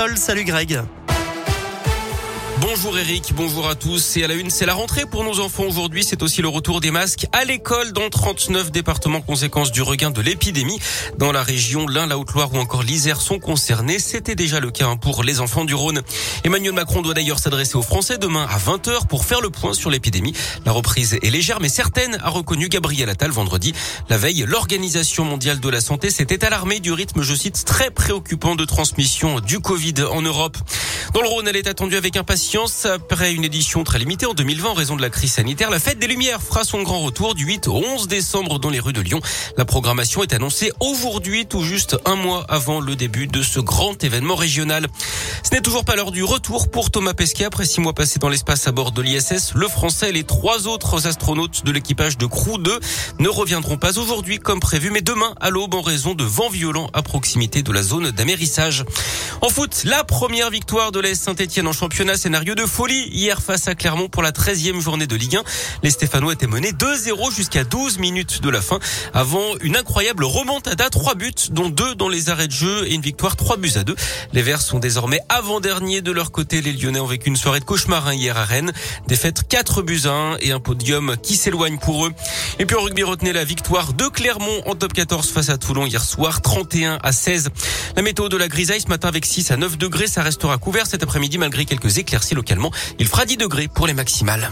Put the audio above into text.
Salut Greg. Bonjour Eric, bonjour à tous. Et à la une, c'est la rentrée pour nos enfants aujourd'hui. C'est aussi le retour des masques à l'école dans 39 départements, conséquence du regain de l'épidémie. Dans la région, l'Ain, la Haute-Loire ou encore l'Isère sont concernés. C'était déjà le cas hein, pour les enfants du Rhône. Emmanuel Macron doit d'ailleurs s'adresser aux Français demain à 20h pour faire le point sur l'épidémie. La reprise est légère mais certaine, a reconnu Gabriel Attal vendredi. La veille, l'Organisation mondiale de la santé s'était alarmée du rythme, je cite, très préoccupant de transmission du Covid en Europe. Dans le Rhône, elle est attendue avec impatience. Après une édition très limitée en 2020 en raison de la crise sanitaire, la fête des Lumières fera son grand retour du 8 au 11 décembre dans les rues de Lyon. La programmation est annoncée aujourd'hui, tout juste un mois avant le début de ce grand événement régional. Ce n'est toujours pas l'heure du retour pour Thomas Pesquet après six mois passés dans l'espace à bord de l'ISS. Le Français et les trois autres astronautes de l'équipage de Crew 2 ne reviendront pas aujourd'hui comme prévu, mais demain à l'aube en raison de vents violents à proximité de la zone d'amérissage. En foot, la première victoire de Saint-Etienne en championnat, scénario de folie hier face à Clermont pour la 13e journée de Ligue 1. Les Stéphanois étaient menés 2-0 jusqu'à 12 minutes de la fin avant une incroyable remontada, trois buts dont deux dans les arrêts de jeu et une victoire 3 buts à 2. Les Verts sont désormais avant-derniers de leur côté. Les Lyonnais ont vécu une soirée de cauchemar hein, hier à Rennes. Défaite 4 buts à 1 et un podium qui s'éloigne pour eux. Et puis au rugby, retenez la victoire de Clermont en top 14 face à Toulon hier soir, 31 à 16. La météo de la grisaille ce matin avec 6 à 9 degrés, ça restera couvert cet après-midi malgré quelques éclaircies localement. Il fera 10 degrés pour les maximales.